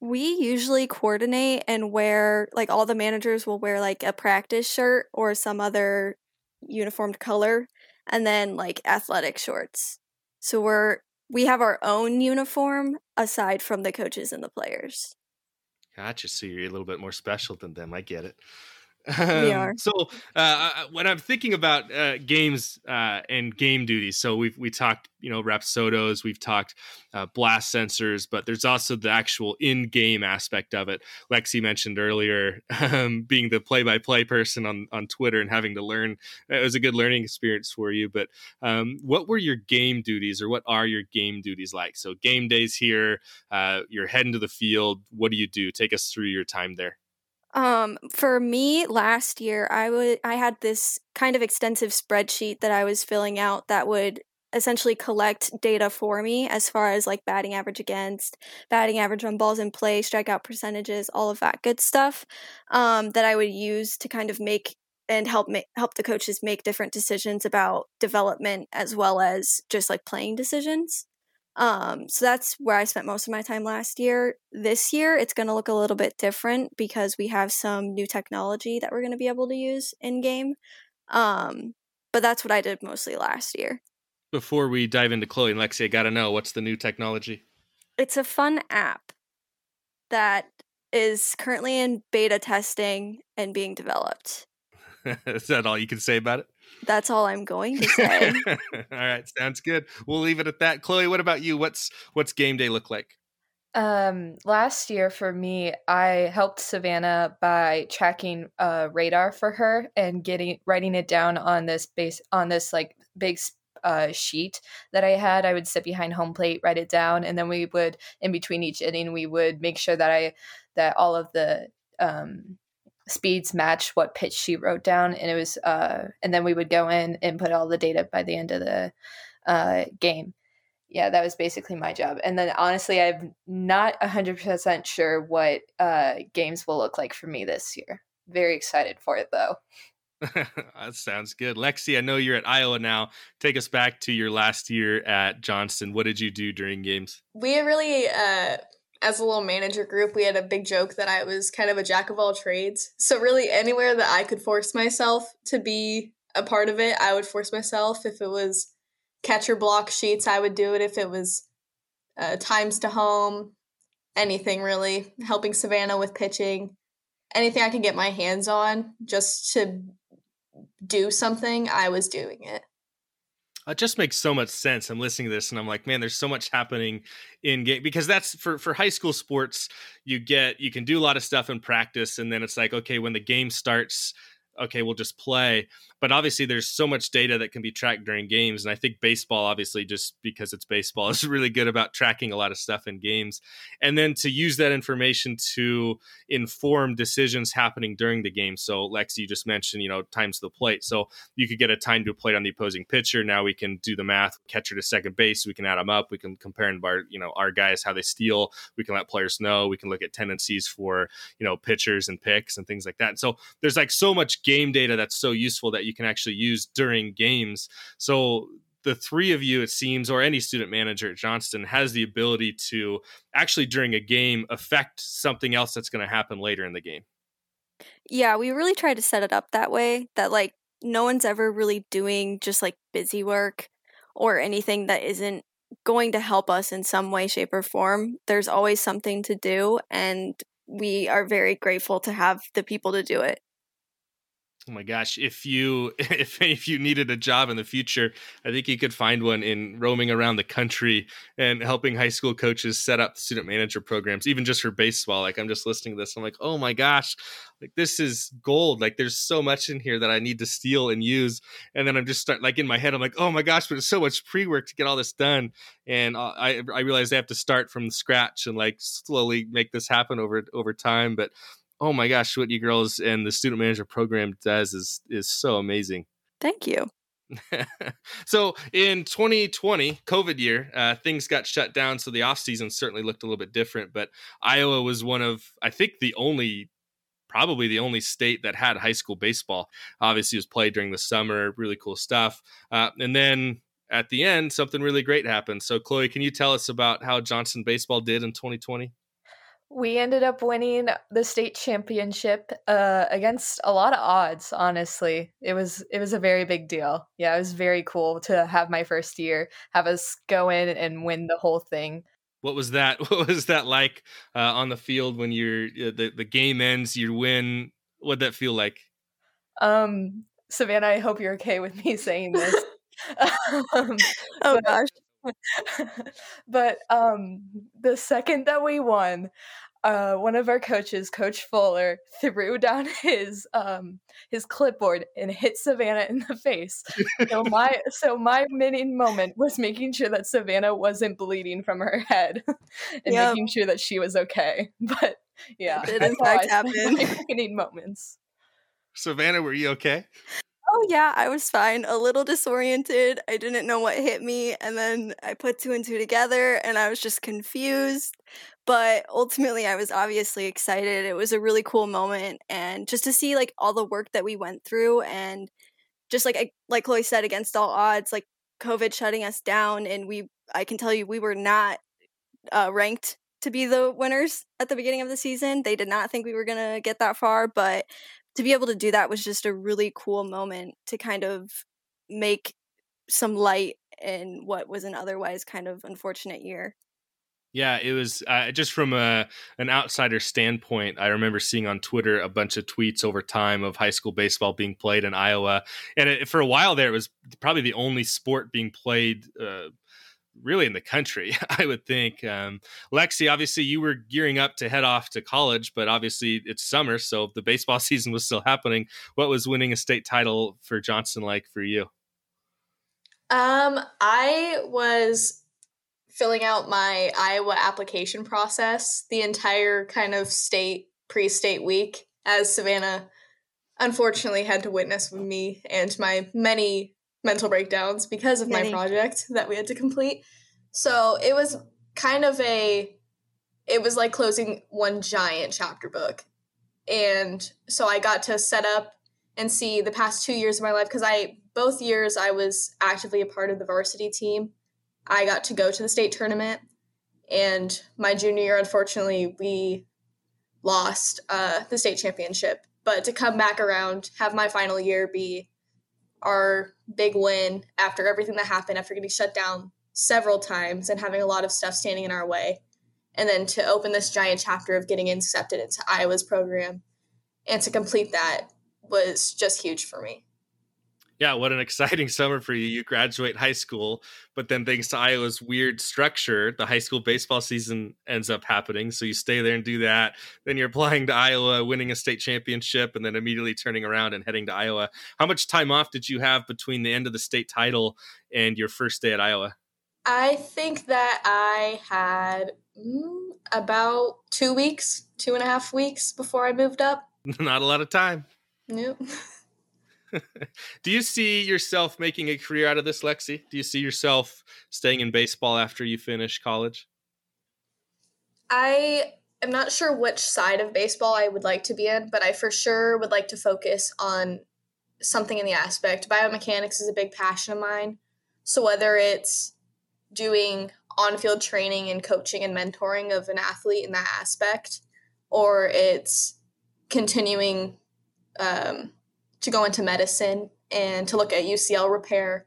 We usually coordinate and wear like all the managers will wear like a practice shirt or some other uniformed color and then like athletic shorts. So we're we have our own uniform aside from the coaches and the players. Gotcha. So you're a little bit more special than them. I get it. Um, we are. So uh, when I'm thinking about uh, games uh, and game duties, so we've we talked, you know, Rapsodos, we've talked uh, blast sensors, but there's also the actual in-game aspect of it. Lexi mentioned earlier um, being the play-by-play person on on Twitter and having to learn. It was a good learning experience for you. But um, what were your game duties, or what are your game duties like? So game days here, uh, you're heading to the field. What do you do? Take us through your time there. Um, for me last year, I would I had this kind of extensive spreadsheet that I was filling out that would essentially collect data for me as far as like batting average against, batting average on balls in play, strikeout percentages, all of that good stuff. Um, that I would use to kind of make and help make help the coaches make different decisions about development as well as just like playing decisions. Um, so that's where I spent most of my time last year. This year, it's going to look a little bit different because we have some new technology that we're going to be able to use in game. Um, but that's what I did mostly last year. Before we dive into Chloe and Lexi, I got to know what's the new technology? It's a fun app that is currently in beta testing and being developed. is that all you can say about it? That's all I'm going to say. all right, sounds good. We'll leave it at that. Chloe, what about you? What's what's game day look like? Um, last year for me, I helped Savannah by tracking uh, radar for her and getting writing it down on this base on this like big uh, sheet that I had. I would sit behind home plate, write it down, and then we would in between each inning we would make sure that I that all of the um, speeds match what pitch she wrote down and it was uh and then we would go in and put all the data by the end of the uh game. Yeah that was basically my job. And then honestly i'm not 100% sure what uh games will look like for me this year. Very excited for it though. That sounds good. Lexi i know you're at iowa now. Take us back to your last year at johnston. What did you do during games? We really uh as a little manager group, we had a big joke that I was kind of a jack of all trades. So, really, anywhere that I could force myself to be a part of it, I would force myself. If it was catcher block sheets, I would do it. If it was uh, times to home, anything really, helping Savannah with pitching, anything I could get my hands on just to do something, I was doing it it just makes so much sense. I'm listening to this and I'm like, man, there's so much happening in game because that's for for high school sports. You get you can do a lot of stuff in practice, and then it's like, okay, when the game starts, okay, we'll just play. But obviously, there's so much data that can be tracked during games. And I think baseball, obviously, just because it's baseball, is really good about tracking a lot of stuff in games. And then to use that information to inform decisions happening during the game. So, Lex, you just mentioned, you know, times to the plate. So you could get a time to a plate on the opposing pitcher. Now we can do the math, catcher to second base. We can add them up. We can compare and bar, you know, our guys, how they steal. We can let players know. We can look at tendencies for, you know, pitchers and picks and things like that. So there's like so much game data that's so useful that you can actually use during games. So the three of you, it seems, or any student manager at Johnston has the ability to actually during a game affect something else that's going to happen later in the game. Yeah, we really try to set it up that way that like no one's ever really doing just like busy work or anything that isn't going to help us in some way, shape, or form. There's always something to do, and we are very grateful to have the people to do it. Oh my gosh! If you if if you needed a job in the future, I think you could find one in roaming around the country and helping high school coaches set up student manager programs, even just for baseball. Like I'm just listening to this, I'm like, oh my gosh, like this is gold. Like there's so much in here that I need to steal and use, and then I'm just start like in my head, I'm like, oh my gosh, but it's so much pre work to get all this done, and uh, I I realize I have to start from scratch and like slowly make this happen over over time, but oh my gosh, what you girls and the student manager program does is is so amazing. Thank you. so in 2020 covid year uh, things got shut down so the offseason certainly looked a little bit different but iowa was one of i think the only probably the only state that had high school baseball obviously it was played during the summer really cool stuff uh, and then at the end something really great happened so chloe can you tell us about how johnston baseball did in 2020 we ended up winning the state championship uh, against a lot of odds. Honestly, it was it was a very big deal. Yeah, it was very cool to have my first year, have us go in and win the whole thing. What was that? What was that like uh, on the field when you're uh, the the game ends, you win? What'd that feel like? Um, Savannah, I hope you're okay with me saying this. um, oh gosh. but um, the second that we won, uh, one of our coaches, Coach Fuller, threw down his um, his clipboard and hit Savannah in the face. so my so my winning moment was making sure that Savannah wasn't bleeding from her head and yep. making sure that she was okay. But yeah, it did in fact happen. winning moments. Savannah, were you okay? Oh yeah, I was fine. A little disoriented. I didn't know what hit me, and then I put two and two together, and I was just confused. But ultimately, I was obviously excited. It was a really cool moment, and just to see like all the work that we went through, and just like I, like Chloe said, against all odds, like COVID shutting us down, and we I can tell you we were not uh, ranked to be the winners at the beginning of the season. They did not think we were gonna get that far, but to be able to do that was just a really cool moment to kind of make some light in what was an otherwise kind of unfortunate year. Yeah, it was uh, just from a an outsider standpoint. I remember seeing on Twitter a bunch of tweets over time of high school baseball being played in Iowa, and it, for a while there, it was probably the only sport being played uh, really in the country, I would think. Um, Lexi, obviously, you were gearing up to head off to college, but obviously it's summer, so the baseball season was still happening. What was winning a state title for Johnston like for you? Um, I was filling out my Iowa application process the entire kind of state pre-state week as Savannah unfortunately had to witness with me and my many mental breakdowns because of Many. my project that we had to complete. So it was kind of a it was like closing one giant chapter book. And so I got to set up and see the past 2 years of my life because I both years I was actively a part of the varsity team. I got to go to the state tournament and my junior year unfortunately we lost uh, the state championship but to come back around have my final year be our big win after everything that happened, after getting shut down several times and having a lot of stuff standing in our way. And then to open this giant chapter of getting accepted into Iowa's program and to complete that was just huge for me yeah, what an exciting summer for you. You graduate high school, but then thanks to Iowa's weird structure, the high school baseball season ends up happening. So you stay there and do that. Then you're applying to Iowa, winning a state championship, and then immediately turning around and heading to Iowa. How much time off did you have between the end of the state title and your first day at Iowa? I think that I had mm, about two weeks, two and a half weeks before I moved up. Not a lot of time. Nope. Do you see yourself making a career out of this, Lexi? Do you see yourself staying in baseball after you finish college? I am not sure which side of baseball I would like to be in, but I for sure would like to focus on something in the aspect. Biomechanics is a big passion of mine. So whether it's doing on field training and coaching and mentoring of an athlete in that aspect, or it's continuing um, to go into medicine and to look at UCL repair,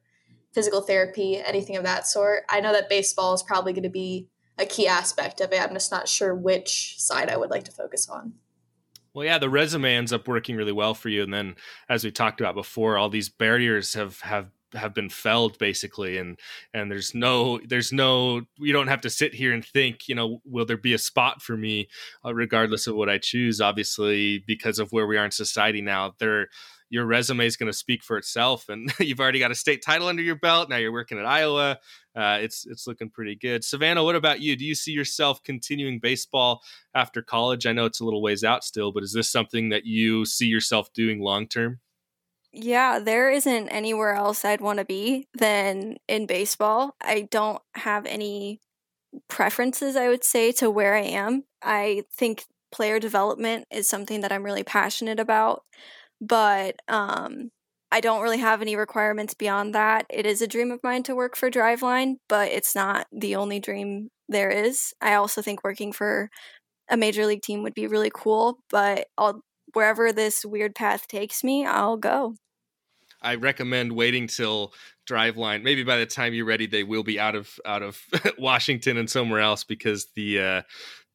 physical therapy, anything of that sort. I know that baseball is probably going to be a key aspect of it. I'm just not sure which side I would like to focus on. Well, yeah, the resume ends up working really well for you, and then, as we talked about before, all these barriers have have have been felled basically and and there's no there's no you don't have to sit here and think you know will there be a spot for me uh, regardless of what i choose obviously because of where we are in society now there your resume is going to speak for itself. And you've already got a state title under your belt. Now you're working at Iowa. Uh, it's it's looking pretty good. Savannah, what about you? Do you see yourself continuing baseball after college? I know it's a little ways out still, but is this something that you see yourself doing long term? Yeah, there isn't anywhere else I'd want to be than in baseball. I don't have any preferences, I would say, to where I am. I think player development is something that I'm really passionate about, but um, I don't really have any requirements beyond that. It is a dream of mine to work for Driveline, but it's not the only dream there is. I also think working for a major league team would be really cool, but I'll wherever this weird path takes me, I'll go. I recommend waiting till Driveline. Maybe by the time you're ready, they will be out of out of Washington and somewhere else because the uh,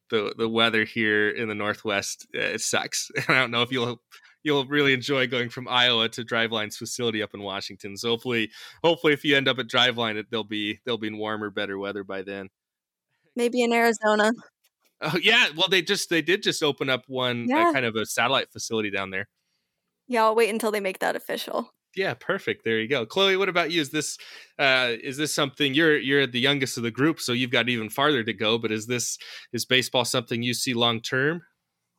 the the weather here in the Northwest uh, it sucks. I don't know if you'll you'll really enjoy going from Iowa to Driveline's facility up in Washington. So hopefully, hopefully, if you end up at Driveline, they'll be they'll be in warmer, better weather by then. Maybe in Arizona. Oh yeah, well they just they did just open up one uh, kind of a satellite facility down there. Yeah, I'll wait until they make that official. Yeah, perfect. There you go. Chloe, what about you? Is this uh is this something you're you're the youngest of the group, so you've got even farther to go, but is this is baseball something you see long term?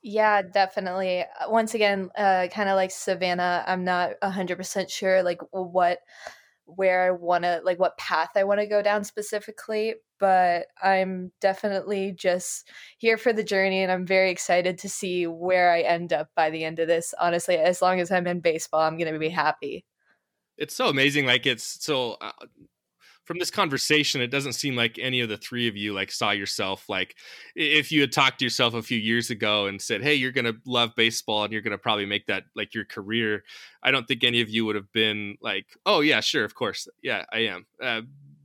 Yeah, definitely. Uh, Once again, uh, kind of like Savannah, I'm not 100% sure like what where I want to like what path I want to go down specifically, but I'm definitely just here for the journey and I'm very excited to see where I end up by the end of this. Honestly, as long as I'm in baseball, I'm going to be happy. It's so amazing like it's so uh, from this conversation it doesn't seem like any of the three of you like saw yourself like if you had talked to yourself a few years ago and said hey you're going to love baseball and you're going to probably make that like your career i don't think any of you would have been like oh yeah sure of course yeah i am uh,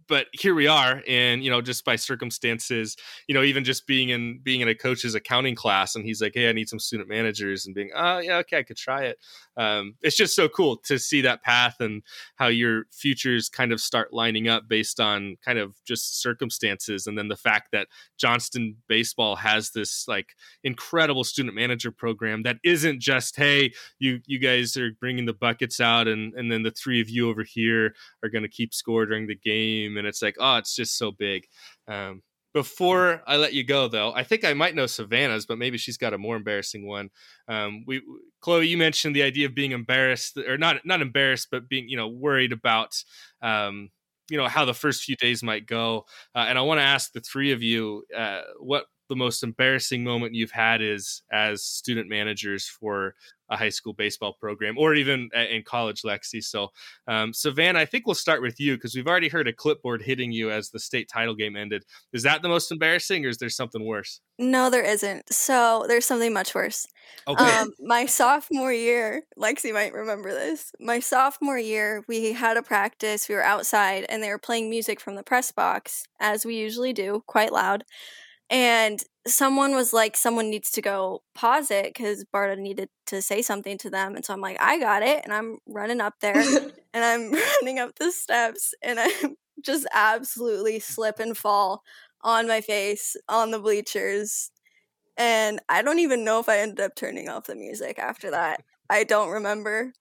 but here we are and you know just by circumstances you know even just being in being in a coach's accounting class and he's like hey i need some student managers and being oh yeah okay i could try it um, it's just so cool to see that path and how your futures kind of start lining up based on kind of just circumstances and then the fact that johnston baseball has this like incredible student manager program that isn't just hey you you guys are bringing the buckets out and and then the three of you over here are going to keep score during the game. And it's like oh it's just so big. Um, before I let you go, though, I think I might know Savannah's, but maybe she's got a more embarrassing one. Um, we, Chloe, you mentioned the idea of being embarrassed, or not not embarrassed, but being you know worried about um, you know how the first few days might go. Uh, and I want to ask the three of you uh, what the most embarrassing moment you've had is as student managers for a high school baseball program, or even in college, Lexi. So, um, Savannah, I think we'll start with you because we've already heard a clipboard hitting you as the state title game ended. Is that the most embarrassing, or is there something worse? No, there isn't. So there's something much worse. Okay. Um, my sophomore year, Lexi might remember this. My sophomore year, we had a practice. We were outside, and they were playing music from the press box, as we usually do, quite loud. And someone was like, "Someone needs to go pause it because Barta needed to say something to them." And so I'm like, "I got it," and I'm running up there, and I'm running up the steps, and I'm just absolutely slip and fall on my face on the bleachers and I don't even know if I ended up turning off the music after that. I don't remember.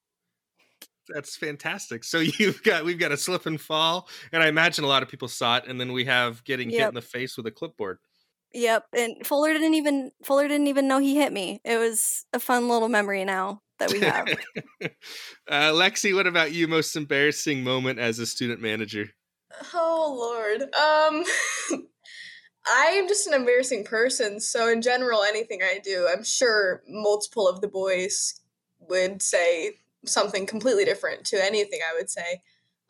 That's fantastic. So you've got we've got a slip and fall, and I imagine a lot of people saw it, and then we have getting hit in the face with a clipboard. Yep, and Fuller didn't even Fuller didn't even know he hit me. It was a fun little memory now that we have. uh, Lexi, what about you? Most embarrassing moment as a student manager? Oh lord. Um I am just an embarrassing person, so in general anything I do, I'm sure multiple of the boys would say something completely different to anything I would say.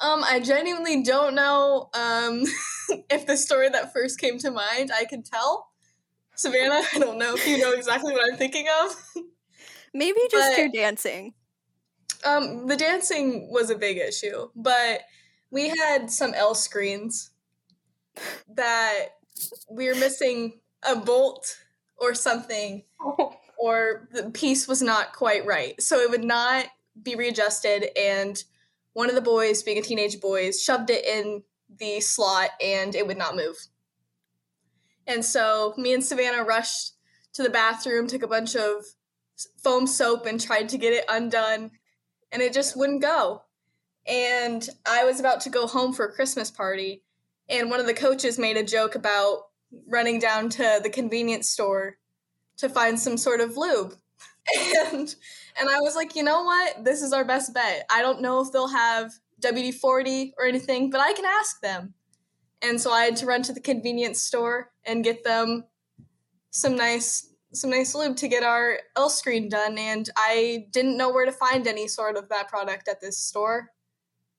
Um I genuinely don't know um if the story that first came to mind I can tell. Savannah, I don't know if you know exactly what I'm thinking of. Maybe just But- your dancing. Um, the dancing was a big issue, but we had some L screens that we were missing a bolt or something, or the piece was not quite right. So it would not be readjusted, and one of the boys, being a teenage boy, shoved it in the slot and it would not move. And so me and Savannah rushed to the bathroom, took a bunch of foam soap, and tried to get it undone and it just wouldn't go. And I was about to go home for a Christmas party, and one of the coaches made a joke about running down to the convenience store to find some sort of lube. and and I was like, you know what? This is our best bet. I don't know if they'll have WD 40 or anything, but I can ask them. And so I had to run to the convenience store and get them some nice some nice lube to get our L screen done and I didn't know where to find any sort of that product at this store.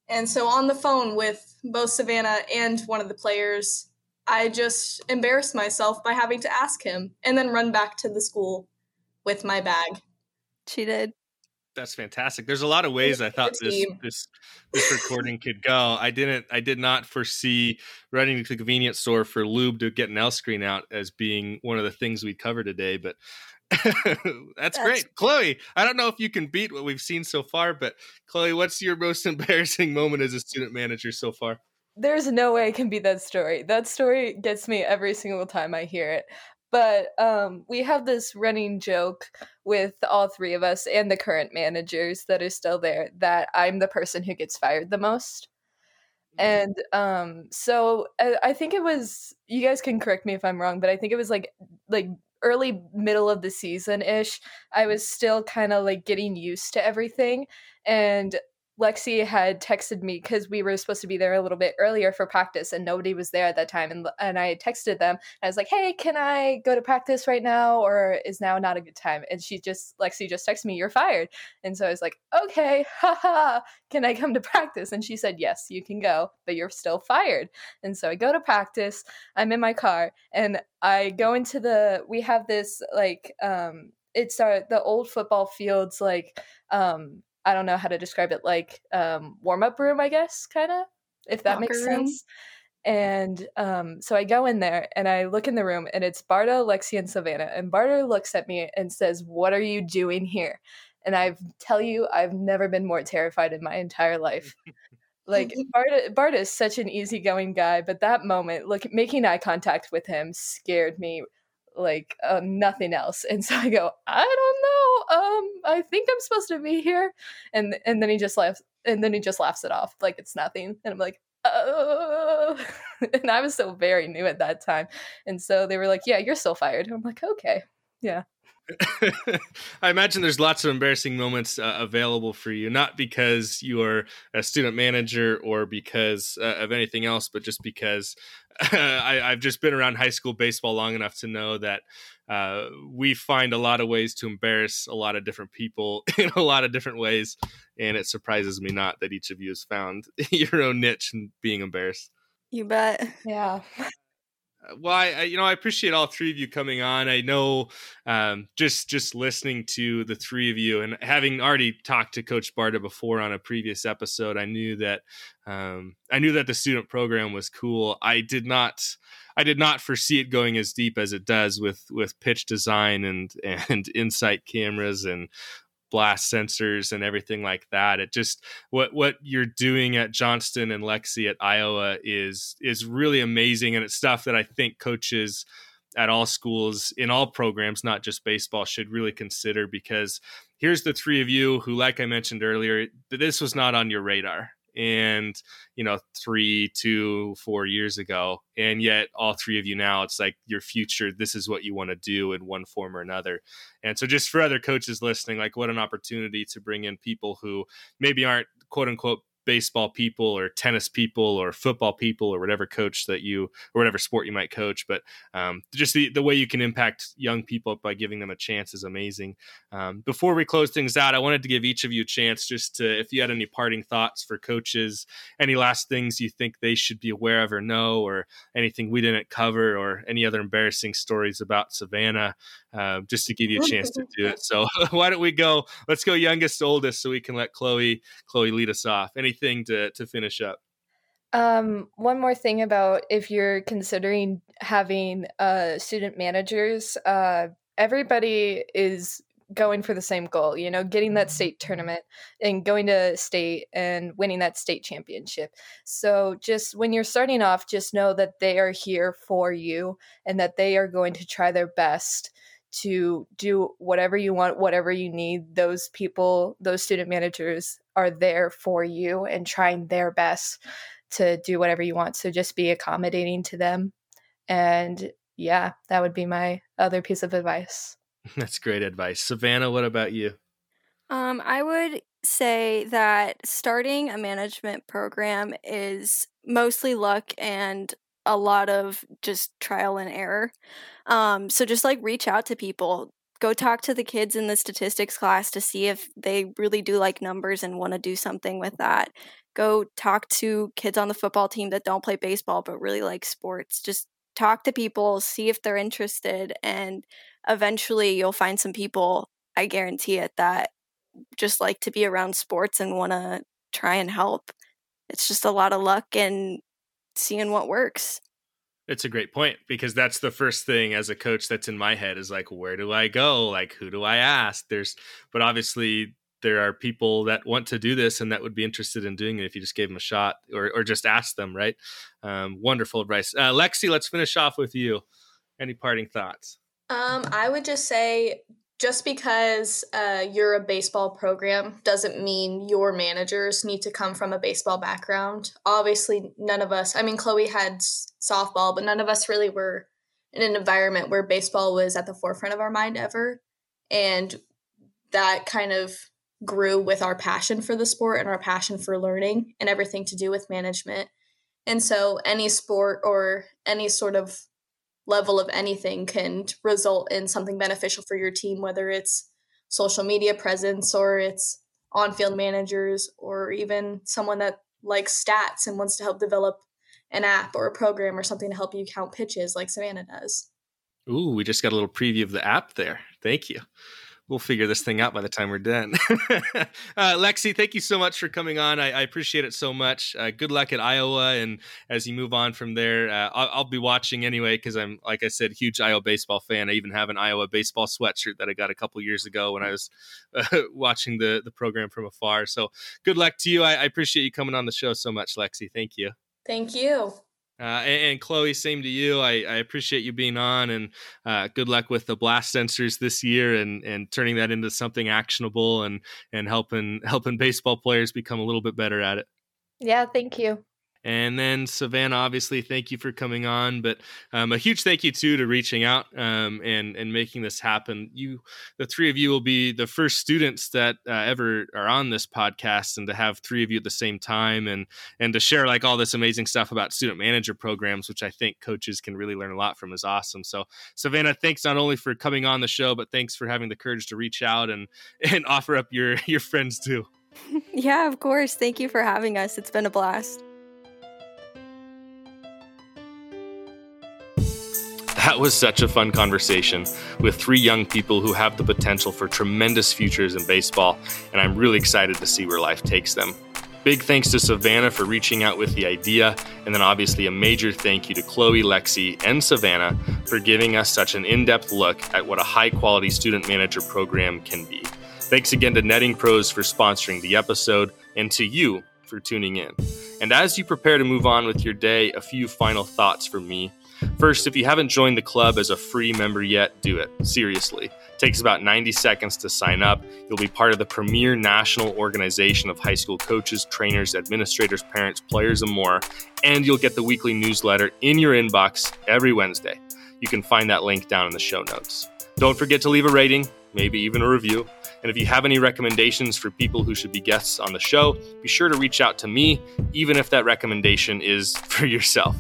And so on the phone with both Savannah and one of the players, I just embarrassed myself by having to ask him and then run back to the school with my bag. She did that's fantastic. There's a lot of ways I thought this this this recording could go. I didn't I did not foresee running to the convenience store for lube to get an L screen out as being one of the things we cover today, but that's, that's, great. Chloe, I don't know if you can beat what we've seen so far, but Chloe, what's your most embarrassing moment as a student manager so far? There's no way I can beat that story. That story gets me every single time I hear it. But um, we have this running joke with all three of us and the current managers that are still there that I'm the person who gets fired the most. Mm-hmm. And um, so I, I think it was you guys can correct me if I'm wrong, but I think it was like like early middle of the season ish. I was still kind of like getting used to everything and Lexi had texted me because we were supposed to be there a little bit earlier for practice and nobody was there at that time. And, and I texted them. I was like, hey, can I go to practice right now or is now not a good time? And she just, Lexi just texted me, you're fired. And so I was like, okay, haha, can I come to practice? And she said, yes, you can go, but you're still fired. And so I go to practice. I'm in my car and I go into the, we have this like, um, it's our, the old football fields, like, um, I don't know how to describe it, like um, warm up room, I guess, kind of, if that Locker makes room. sense. And um, so I go in there and I look in the room and it's Barta, Lexi, and Savannah. And Barta looks at me and says, What are you doing here? And I tell you, I've never been more terrified in my entire life. like Barta, Barta is such an easygoing guy, but that moment, look, making eye contact with him scared me like uh, nothing else. And so I go, I don't know. Um, I think I'm supposed to be here. And and then he just laughs and then he just laughs it off like it's nothing. And I'm like, oh and I was still very new at that time. And so they were like, Yeah, you're still fired. I'm like, okay. Yeah. I imagine there's lots of embarrassing moments uh, available for you, not because you are a student manager or because uh, of anything else, but just because I, have just been around high school baseball long enough to know that uh, we find a lot of ways to embarrass a lot of different people in a lot of different ways. And it surprises me not that each of you has found your own niche in being embarrassed. You bet. Yeah. Uh, well, I, I, you know I appreciate all three of you coming on. I know um, just just listening to the three of you and having already talked to Coach Barta before on a previous episode, I knew that um, I knew that the student program was cool. I did not I did not foresee it going as deep as it does with with pitch design and and insight cameras and blast sensors and everything like that. It just what what you're doing at Johnston and Lexi at Iowa is is really amazing, and it's stuff that I think coaches at all schools in all programs, not just baseball, should really consider because here's the three of you who, like I mentioned earlier, this was not on your radar and you know three two four years ago and yet all three of you now it's like your future this is what you want to do in one form or another. And so just for other coaches listening like what an opportunity to bring in people who maybe aren't quote unquote baseball people or tennis people or football people or whatever coach that you or whatever sport you might coach but um, just the, the way you can impact young people by giving them a chance is amazing. Um, before we close things out i wanted to give each of you a chance just to if you had any parting thoughts for coaches any last things you think they should be aware of or know or anything we didn't cover or any other embarrassing stories about savannah uh, just to give you a chance to do it so why don't we go let's go youngest to oldest so we can let chloe chloe lead us off anything to to finish up? Um, one more thing about if you're considering having uh, student managers, uh, everybody is going for the same goal, you know, getting that state tournament and going to state and winning that state championship. So just when you're starting off, just know that they are here for you and that they are going to try their best to do whatever you want, whatever you need. Those people, those student managers are there for you and trying their best to do whatever you want. So just be accommodating to them. And yeah, that would be my other piece of advice. That's great advice. Savannah, what about you? Um, I would say that starting a management program is mostly luck and a lot of just trial and error. Um, so just like reach out to people. Go talk to the kids in the statistics class to see if they really do like numbers and want to do something with that. Go talk to kids on the football team that don't play baseball but really like sports. Just talk to people, see if they're interested, and eventually you'll find some people, I guarantee it, that just like to be around sports and want to try and help. It's just a lot of luck and seeing what works. It's a great point because that's the first thing as a coach that's in my head is like, where do I go? Like, who do I ask? There's, but obviously there are people that want to do this and that would be interested in doing it if you just gave them a shot or, or just ask them, right? Um, wonderful advice. Uh, Lexi, let's finish off with you. Any parting thoughts? Um, I would just say just because uh, you're a baseball program doesn't mean your managers need to come from a baseball background. Obviously, none of us, I mean, Chloe had softball, but none of us really were in an environment where baseball was at the forefront of our mind ever. And that kind of grew with our passion for the sport and our passion for learning and everything to do with management. And so, any sport or any sort of level of anything can result in something beneficial for your team, whether it's social media presence or it's on field managers or even someone that likes stats and wants to help develop an app or a program or something to help you count pitches like Savannah does. Ooh, we just got a little preview of the app there. Thank you we'll figure this thing out by the time we're done. uh, Lexi, thank you so much for coming on. I, I appreciate it so much. Uh, good luck at Iowa, and as you move on from there, uh, I'll, I'll, be watching anyway because I'm, like I said, huge Iowa baseball fan. I even have an Iowa baseball sweatshirt that I got a couple years ago when I was uh, watching the the program from afar. So good luck to you. I, I appreciate you coming on the show so much, Lexi. Thank you. Thank you. Uh, and, and, Chloe, same to you. I, I appreciate you being on, and uh, good luck with the blast sensors this year, and and turning that into something actionable, and and helping helping baseball players become a little bit better at it. Yeah, thank you. And then Savannah, obviously, thank you for coming on. But um, a huge thank you too to reaching out um, and and making this happen. You, the three of you, will be the first students that uh, ever are on this podcast, and to have three of you at the same time, and and to share like all this amazing stuff about student manager programs, which I think coaches can really learn a lot from, is awesome. So Savannah, thanks not only for coming on the show, but thanks for having the courage to reach out and and offer up your your friends too. yeah, of course. Thank you for having us. It's been a blast. That was such a fun conversation with three young people who have the potential for tremendous futures in baseball, and I'm really excited to see where life takes them. Big thanks to Savannah for reaching out with the idea, and then obviously a major thank you to Chloe, Lexi, and Savannah for giving us such an in depth look at what a high quality student manager program can be. Thanks again to Netting Pros for sponsoring the episode, and to you for tuning in. And as you prepare to move on with your day, a few final thoughts from me. First, if you haven't joined the club as a free member yet, do it. Seriously. It takes about 90 seconds to sign up. You'll be part of the premier national organization of high school coaches, trainers, administrators, parents, players, and more. And you'll get the weekly newsletter in your inbox every Wednesday. You can find that link down in the show notes. Don't forget to leave a rating, maybe even a review. And if you have any recommendations for people who should be guests on the show, be sure to reach out to me, even if that recommendation is for yourself.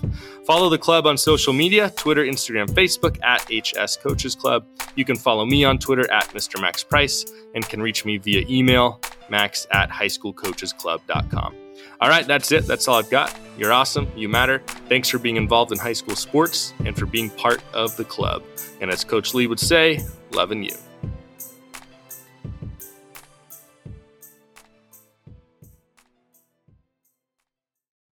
Follow the club on social media Twitter, Instagram, Facebook at HS Coaches Club. You can follow me on Twitter at Mr. Max Price and can reach me via email max at highschoolcoachesclub.com. All right, that's it. That's all I've got. You're awesome. You matter. Thanks for being involved in high school sports and for being part of the club. And as Coach Lee would say, loving you.